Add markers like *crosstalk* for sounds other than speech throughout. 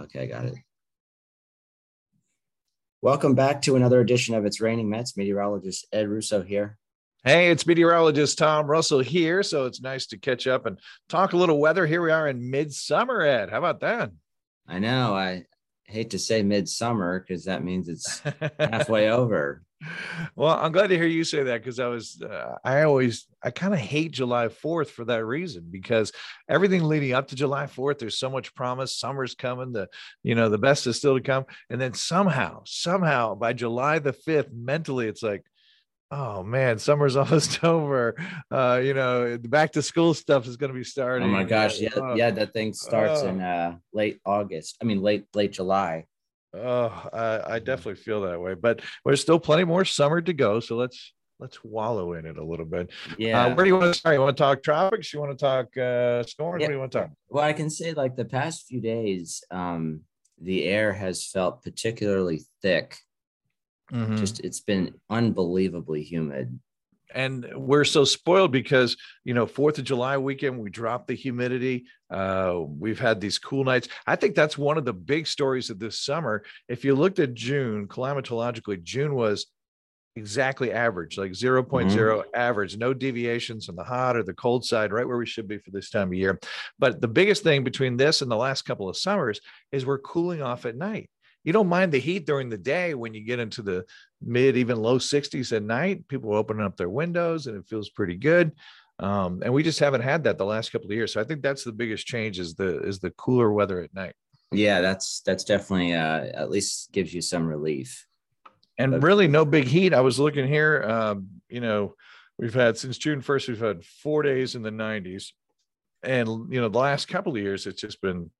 Okay, I got it. Welcome back to another edition of It's Raining Mets. Meteorologist Ed Russo here. Hey, it's meteorologist Tom Russell here. So it's nice to catch up and talk a little weather. Here we are in midsummer, Ed. How about that? I know. I hate to say midsummer because that means it's *laughs* halfway over. Well, I'm glad to hear you say that because I was, uh, I always, I kind of hate July 4th for that reason because everything leading up to July 4th, there's so much promise. Summer's coming, the, you know, the best is still to come. And then somehow, somehow by July the 5th, mentally, it's like, oh man, summer's *laughs* almost over. Uh, you know, back to school stuff is going to be starting. Oh my gosh, yeah, uh, yeah, that thing starts uh, in uh, late August. I mean, late late July. Oh, I, I definitely feel that way, but there's still plenty more summer to go. So let's let's wallow in it a little bit. Uh, yeah. Uh, where do you want to start? You want to talk tropics? You want to talk uh, storms? Yeah. What do you want to talk? Well, I can say like the past few days, um, the air has felt particularly thick. Mm-hmm. Just it's been unbelievably humid and we're so spoiled because you know fourth of july weekend we dropped the humidity. Uh, we've had these cool nights. I think that's one of the big stories of this summer. If you looked at june climatologically june was exactly average like 0.0 mm-hmm. average no deviations on the hot or the cold side right where we should be for this time of year. But the biggest thing between this and the last couple of summers is we're cooling off at night you don't mind the heat during the day when you get into the mid even low 60s at night people are opening up their windows and it feels pretty good. Um, and we just haven't had that the last couple of years. So i think that's the biggest change is the is the cooler weather at night. Yeah that's that's definitely uh, at least gives you some relief. And but- really no big heat. I was looking here um, you know we've had since june 1st we've had four days in the 90s and you know the last couple of years it's just been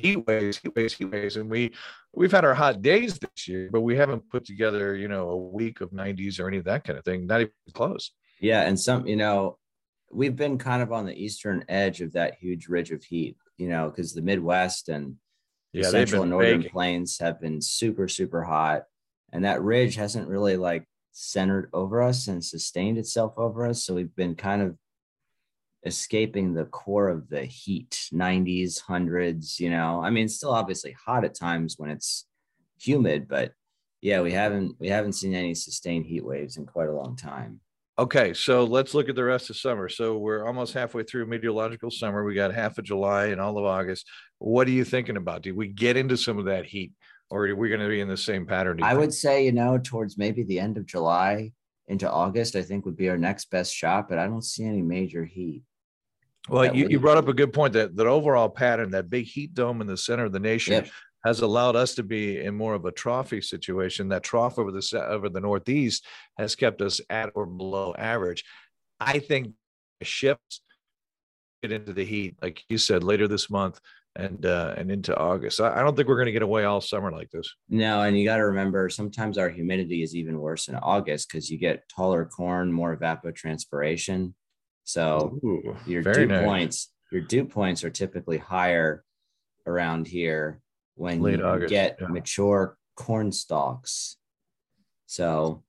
heat waves, heat waves, heat waves, and we we've had our hot days this year, but we haven't put together, you know, a week of 90s or any of that kind of thing. Not even close. Yeah, and some, you know, we've been kind of on the eastern edge of that huge ridge of heat, you know, because the Midwest and yeah, central and northern baking. plains have been super, super hot, and that ridge hasn't really like centered over us and sustained itself over us. So we've been kind of escaping the core of the heat 90s hundreds you know? I mean still obviously hot at times when it's humid but yeah we haven't we haven't seen any sustained heat waves in quite a long time. Okay so let's look at the rest of summer. So we're almost halfway through meteorological summer. We got half of july and all of august. What are you thinking about? Do we get into some of that heat or are we going to be in the same pattern i think? would say you know towards maybe the end of july into august i think would be our next best shot but i don't see any major heat well, you, you brought up a good point that that overall pattern, that big heat dome in the center of the nation, yep. has allowed us to be in more of a trophy situation. That trough over the over the Northeast has kept us at or below average. I think shifts get into the heat, like you said, later this month and uh, and into August. I, I don't think we're going to get away all summer like this. No, and you got to remember sometimes our humidity is even worse in August because you get taller corn, more evapotranspiration. So Ooh, your dew nice. points, your dew points are typically higher around here when Late you August, get yeah. mature corn stalks. So,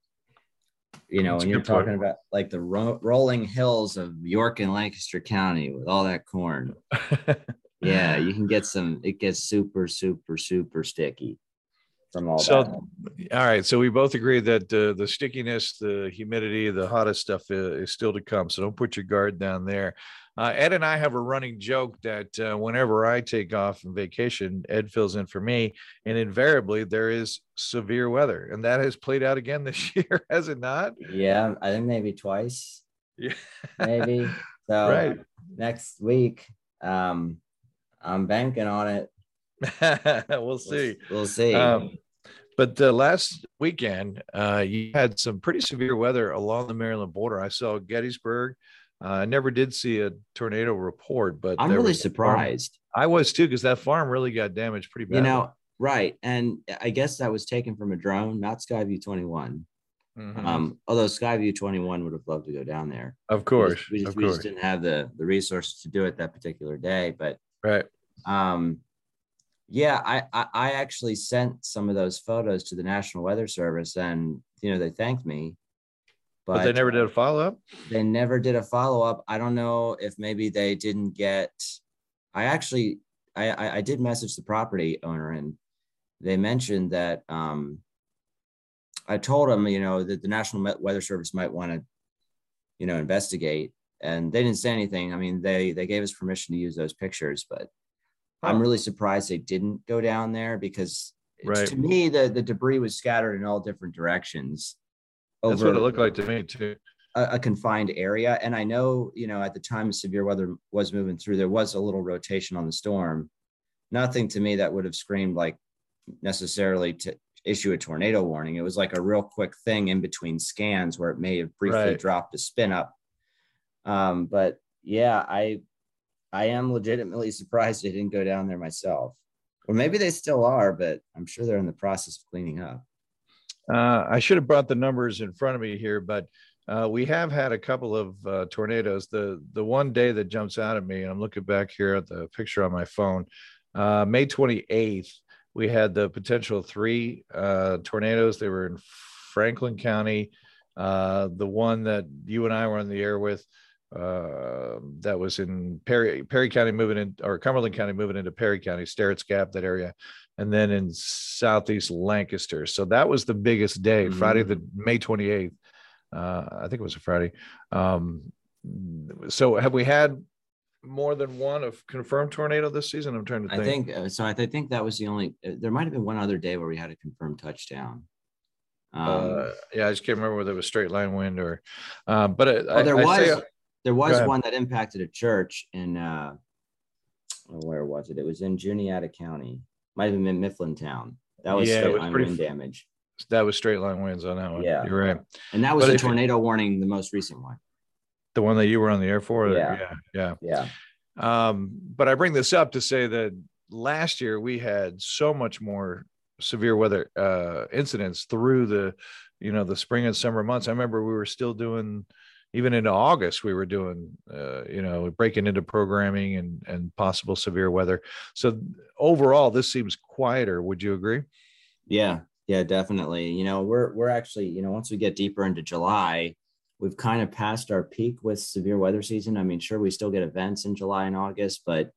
you know, That's when you're talking point. about like the ro- rolling hills of York and Lancaster County with all that corn, *laughs* yeah, you can get some. It gets super, super, super sticky from all so, that. All right. So we both agree that uh, the stickiness, the humidity, the hottest stuff is, is, still to come. So don't put your guard down there. Uh, Ed and I have a running joke that uh, whenever I take off on vacation, Ed fills in for me, and invariably there is severe weather, and that has played out again *laughs* this year, has it not? Yeah, I think maybe twice. Yeah, maybe. *laughs* So right. next week, um, I'm banking on it. we'll *laughs* see. We'll, we'll see. Um, but uh, last weekend, uh, you had some pretty severe weather along the Maryland border. I saw Gettysburg. Uh, I never did see a tornado report, but I'm really surprised. I was too, because that farm really got damaged pretty bad. You know, right. And I guess that was taken from a drone, not Skyview 21. Mm-hmm. Um, although Skyview 21 would have loved to go down there. Of course. We just, we just, we just didn't have the, the resources to do it that particular day. But right. Um, yeah, I, I, I actually sent some of those photos to the National Weather Service, and you know they thanked me, but, but they never did a follow up. They never did a follow up. I don't know if maybe they didn't get. I actually I, I, I did message the property owner and they mentioned that um, I told them, you know, that the National Weather Service might want to, you know, investigate, and they didn't say anything. I mean, they they gave us permission to use those pictures, but oh. I'm really surprised they didn't go down there because right. to me the the debris was scattered in all different directions. That's what it looked like to me too. A, a, confined area, and I know you know at the time severe weather was moving through, there was a little rotation on the storm. Nothing to me that would have screamed like necessarily to issue a tornado warning. It was like a real quick thing in between scans where it may have briefly right. dropped a spin up. Um, but yeah, I I am legitimately surprised they didn't go down there myself. Or maybe they still are, but I'm sure they're in the process of cleaning up. Uh, I should have brought the numbers in front of me here, but uh, we have had a couple of uh, tornadoes. The the one day that jumps out at me, and I'm looking back here at the picture on my phone, uh, May 28th, we had the potential three uh, tornadoes. They were in Franklin County. Uh, the one that you and I were on the air with, uh, that was in Perry Perry County moving in or Cumberland County moving into Perry County, Sterrett's Gap, that area, and then in southeast Lancaster. So that was the biggest day, mm-hmm. Friday the May 28th. Uh, I think it was a Friday. Um, so have we had more than one of confirmed tornado this season? I'm trying to think. I think uh, so. I think that was the only. Uh, there might have been one other day where we had a confirmed touchdown. Um, uh, yeah, I just can't remember whether it was straight line wind or. But it, well, there I, was say, there was one that impacted a church in. Uh, where was it? It was in Juniata County. Might have been in Mifflintown. That was yeah, straight was line wind damage. That was straight line winds on that one. Yeah, you're right. And that was but a tornado warning, the most recent one. The one that you were on the air for? Yeah. Yeah. Yeah. yeah. Um, but I bring this up to say that last year we had so much more severe weather uh, incidents through the, you know, the spring and summer months. I remember we were still doing, even into August, we were doing, uh, you know, breaking into programming and and possible severe weather. So overall, this seems quieter. Would you agree? Yeah, yeah, definitely. You know, we're we're actually, you know, once we get deeper into July, we've kind of passed our peak with severe weather season. I mean, sure, we still get events in July and August, but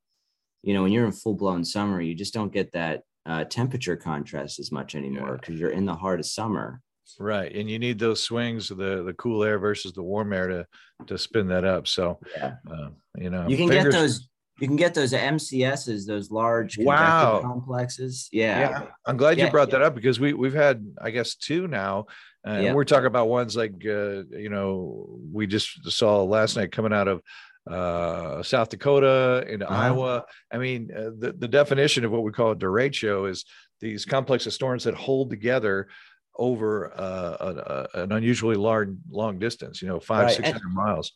you know, when you're in full blown summer, you just don't get that uh, temperature contrast as much anymore because yeah. you're in the heart of summer. Right, and you need those swings, the the cool air versus the warm air to to spin that up. So, yeah, uh, you know, you can fingers- get those you can get those MCSs, those large wow complexes. Yeah. yeah. I'm glad yeah, you brought yeah. that up because we we've had, I guess, two now. And we're talking about ones like uh, you know, we just saw last night coming out of uh, South Dakota and uh-huh. Iowa. I mean, uh, the, the definition of what we call a derecho is these complex of storms that hold together over uh, a, a, an unusually large long distance, you know, five, right. 600 miles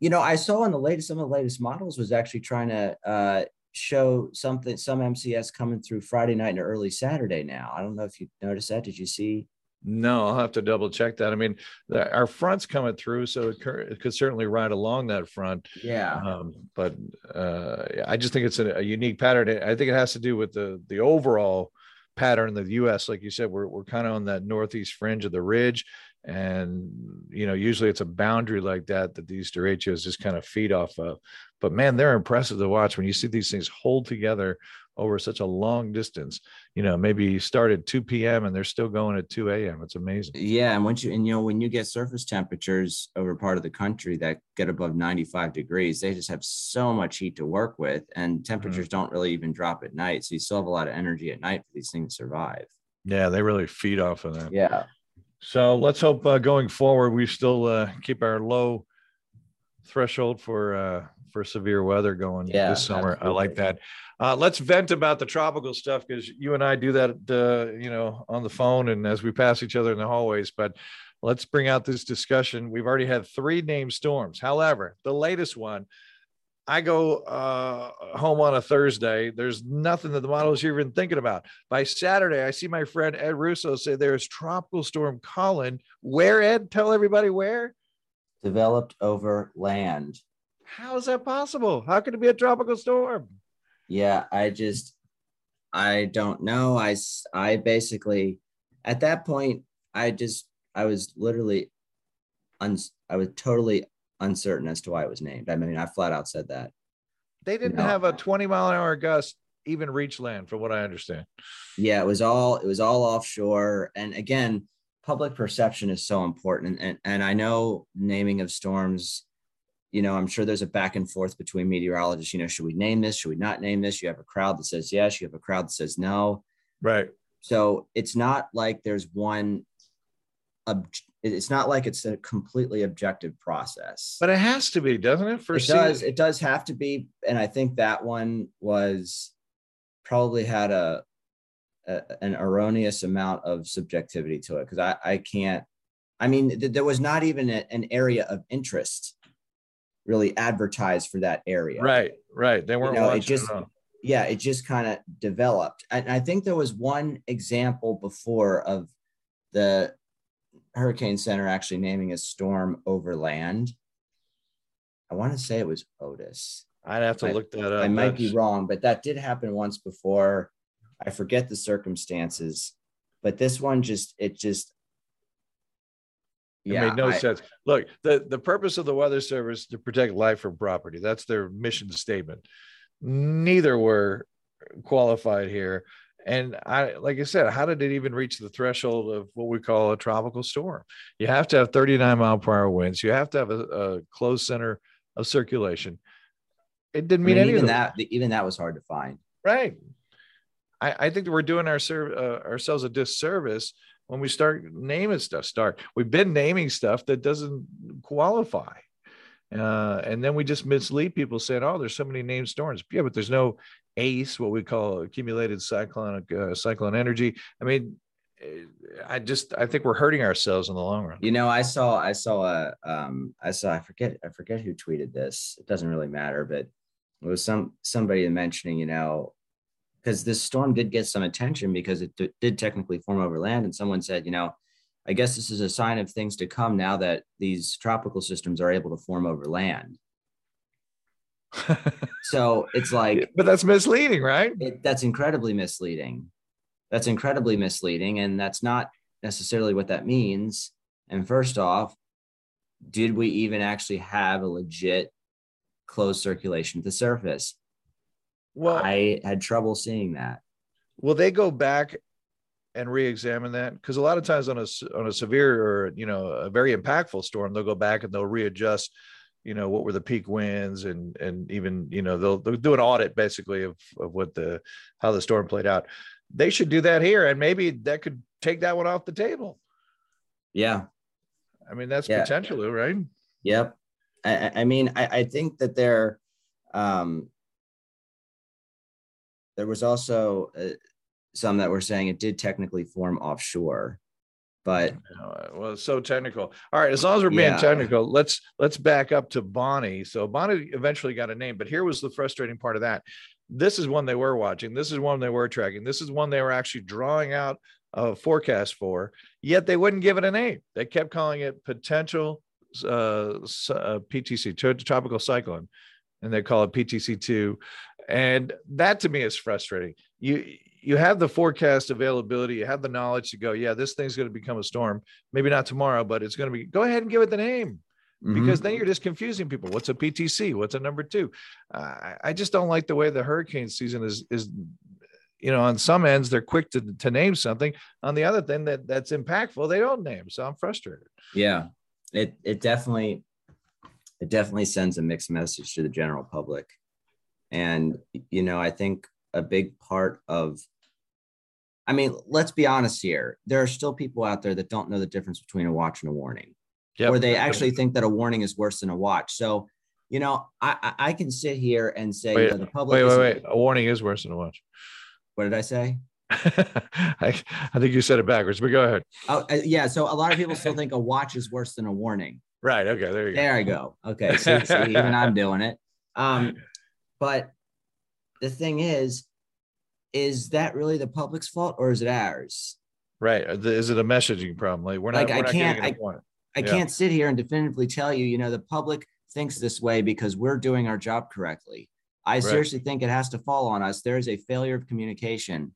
you know, I saw in the latest, some of the latest models was actually trying to uh, show something, some MCS coming through Friday night and early Saturday now. I don't know if you noticed that. Did you see? No, I'll have to double check that. I mean, the, our front's coming through, so it, it, could certainly ride along that front. Yeah. Um, but uh, I just think it's a, a, unique pattern. I think it has to do with the the overall pattern of the U.S. Like you said, we're we're kind of on that northeast fringe of the ridge, and you know usually it's a boundary like that that these derechos just kind of feed off of but man they're impressive to watch when you see these things hold together over such a long distance. You know maybe you start at 2 p.m and they're still going at 2 a.m it's amazing. Yeah and once you and you know when you get surface temperatures over part of the country that get above 95 degrees they just have so much heat to work with and mm-hmm. temperatures mm-hmm. don't really even drop at night. So you still have a lot of energy at night for these things to survive. Yeah they really feed off of that. Yeah. So let's hope uh, going forward we still uh, keep our low threshold for uh, for severe weather going yeah, this summer. Absolutely. I like that. Uh, let's vent about the tropical stuff because you and I do that, uh, you know, on the phone and as we pass each other in the hallways. But let's bring out this discussion. We've already had three named storms. However, the latest one I go uh, home on a Thursday. There's nothing that the models are even thinking about. By Saturday, I see my friend Ed Russo say there's Tropical Storm Colin. Where, Ed? Tell everybody where. Developed over land. How is that possible? How could it be a tropical storm? Yeah, I just, I don't know. I, I basically, at that point, I just, I was literally, uns, I was totally uncertain as to why it was named. I mean, I flat out said that. They didn't know, have a 20 mile an hour gust even reach land, from what I understand. Yeah, it was all it was all offshore, and again, public perception is so important. And and I know naming of storms. You know, I'm sure there's a back and forth between meteorologists. You know, should we name this? Should we not name this? You have a crowd that says yes. You have a crowd that says no. Right. So it's not like there's one it's not like it's a completely objective process. But it has to be, doesn't it? For it does. It does have to be, and I think that one was probably had a, a an erroneous amount of subjectivity to it because I I can't. I mean, th- there was not even a, an area of interest really advertised for that area. Right, right. They weren't. You know, it just yeah, it just kind of developed. And I think there was one example before of the Hurricane Center actually naming a storm over land. I want to say it was Otis. I'd have to I, look that up. I might That's... be wrong, but that did happen once before. I forget the circumstances, but this one just it just yeah, it made no I, sense. Look, the, the purpose of the Weather Service to protect life from property. That's their mission statement. Neither were qualified here. And I, like I said, how did it even reach the threshold of what we call a tropical storm? You have to have 39 mile per hour winds. You have to have a, a closed center of circulation. It didn't mean, I mean even that. Even that was hard to find. Right. I, I think that we're doing our uh, ourselves a disservice when we start naming stuff. Start. We've been naming stuff that doesn't qualify. Uh, and then we just mislead people saying, "Oh, there's so many named storms." Yeah, but there's no ACE, what we call accumulated cyclonic uh, cyclone energy. I mean, eh, I just I think we're hurting ourselves in the long run. You know, I saw I saw a um I saw I forget I forget who tweeted this. It doesn't really matter, but it was some somebody mentioning you know because this storm did get some attention because it d- did technically form over land, and someone said you know I guess this is a sign of things to come now that these tropical systems are able to form over land *laughs* so it's like, but that's misleading, right? It, that's incredibly misleading. That's incredibly misleading. And that's not necessarily what that means. And first off, did we even actually have a legit closed circulation at the surface? Well, I had trouble seeing that. Will they go back and re-examine that? Because a lot of times on a on a severe or you know a very impactful storm, they'll go back and they'll readjust you know what were the peak winds and and even you know they'll, they'll do an audit basically of of what the how the storm played out they should do that here and maybe that could take that one off the table yeah i mean that's yeah. potentially right yep i, I mean I, I think that there um there was also uh, some that were saying it did technically form offshore but well it's so technical. All right as long as we're being yeah. technical let's let's back up to bonnie. So bonnie eventually got a name but here was the frustrating part of that. This is one they were watching. This is one they were tracking. This is one they were actually drawing out a forecast for yet they wouldn't give it a name. They kept calling it potential uh, uh, ptc tropical cyclone and they call it ptc2 and that to me is frustrating you you have the forecast availability, you have the knowledge to go, yeah, this thing's going to become a storm. Maybe not tomorrow, but it's going to be. Go ahead and give it the name. Mm-hmm. Because then you're just confusing people. What's a PTC? What's a number two? Uh, I just don't like the way the hurricane season is is you know on some ends they're quick to, to name something on the other thing that that's impactful they don't name so i'm frustrated yeah it it definitely it definitely sends a mixed message to the general public and you know i think a big part of I mean, let's be honest here. There are still people out there that don't know the difference between a watch and a warning, yep. or they actually think that a warning is worse than a watch. So, you know, I I can sit here and say wait, you know, the public. Wait, wait, wait. A warning is worse than a watch. What did I say? *laughs* I, I think you said it backwards, but go ahead. Oh, uh, yeah. So a lot of people still think a watch is worse than a warning. Right. Okay. There you go. There I go. Okay. See, see, even I'm doing it. Um, but the thing is, is that really the public's fault or is it ours? Right. Uh, is it a messaging problem? Like we're not. Like we're I can't. I, I yeah. can't sit here and definitively tell you. You know, the public thinks this way because we're doing our job correctly. I right. seriously think it has to fall on us. There is a failure of communication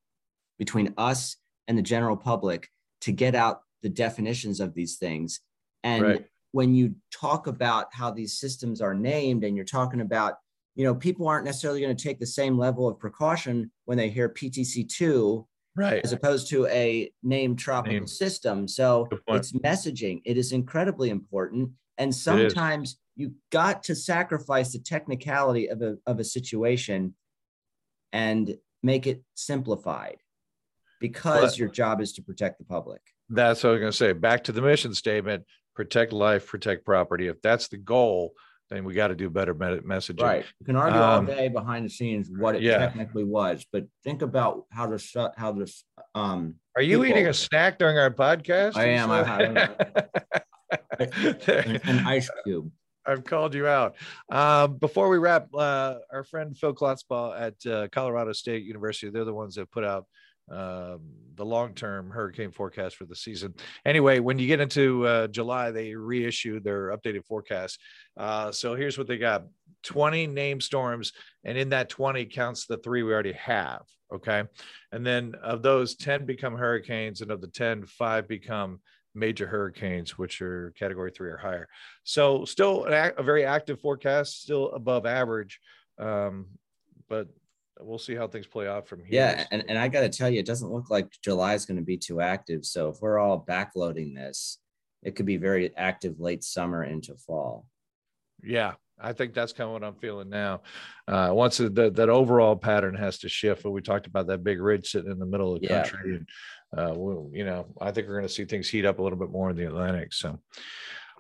between us and the general public to get out the definitions of these things. And right. when you talk about how these systems are named and you're talking about you know, people aren't necessarily going to take the same level of precaution when they hear PTC2 right. as opposed to a named tropical name. system. So it's messaging. It is incredibly important. And sometimes you got to sacrifice the technicality of a, of a situation and make it simplified because well, your job is to protect the public. That's what i was going to say. Back to the mission statement protect life protect property. If that's the goal then we got to do better messaging. Right. You can argue um, all day behind the scenes what it yeah. technically was, but think about how to shut how this. Um, Are you eating a snack during our podcast? I am. I, *laughs* an ice cube. I've called you out. Um, before we wrap, uh, our friend Phil Klotzbach at uh, Colorado State University, they're the ones that put out um, the long term hurricane forecast for the season. Anyway, when you get into uh, July, they reissue their updated forecast. Uh, so here's what they got 20 name storms, and in that 20 counts the three we already have. Okay. And then of those, 10 become hurricanes, and of the 10, five become major hurricanes, which are category three or higher. So still a very active forecast, still above average. Um, but we'll see how things play out from here. Yeah, and, and I got to tell you, it doesn't look like July is going to be too active. So if we're all backloading this, it could be very active late summer into fall. Yeah, I think that's kind of what I'm feeling now. Uh, once the, that overall pattern has to shift, but we talked about that big ridge sitting in the middle of the yeah. country, and uh, we'll, you know, I think we're going to see things heat up a little bit more in the Atlantic. So,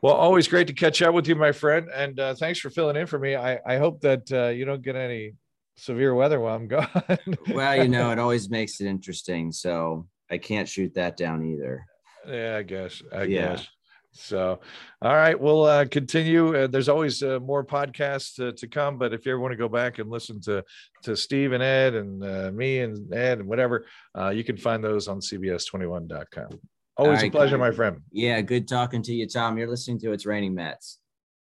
well, always great to catch up with you, my friend, and uh, thanks for filling in for me. I, I hope that uh, you don't get any severe weather while I'm gone. *laughs* well, you know, it always makes it interesting. So I can't shoot that down either. Yeah, I guess. I yeah. guess. So, all right, we'll uh, continue. Uh, there's always uh, more podcasts to come, but if you ever want to go back and listen to to Steve and Ed and uh, me and Ed and whatever, uh, you can find those on CBS21.com. Always right, a pleasure, my friend. Yeah, good talking to you, Tom. You're listening to It's Raining Mets.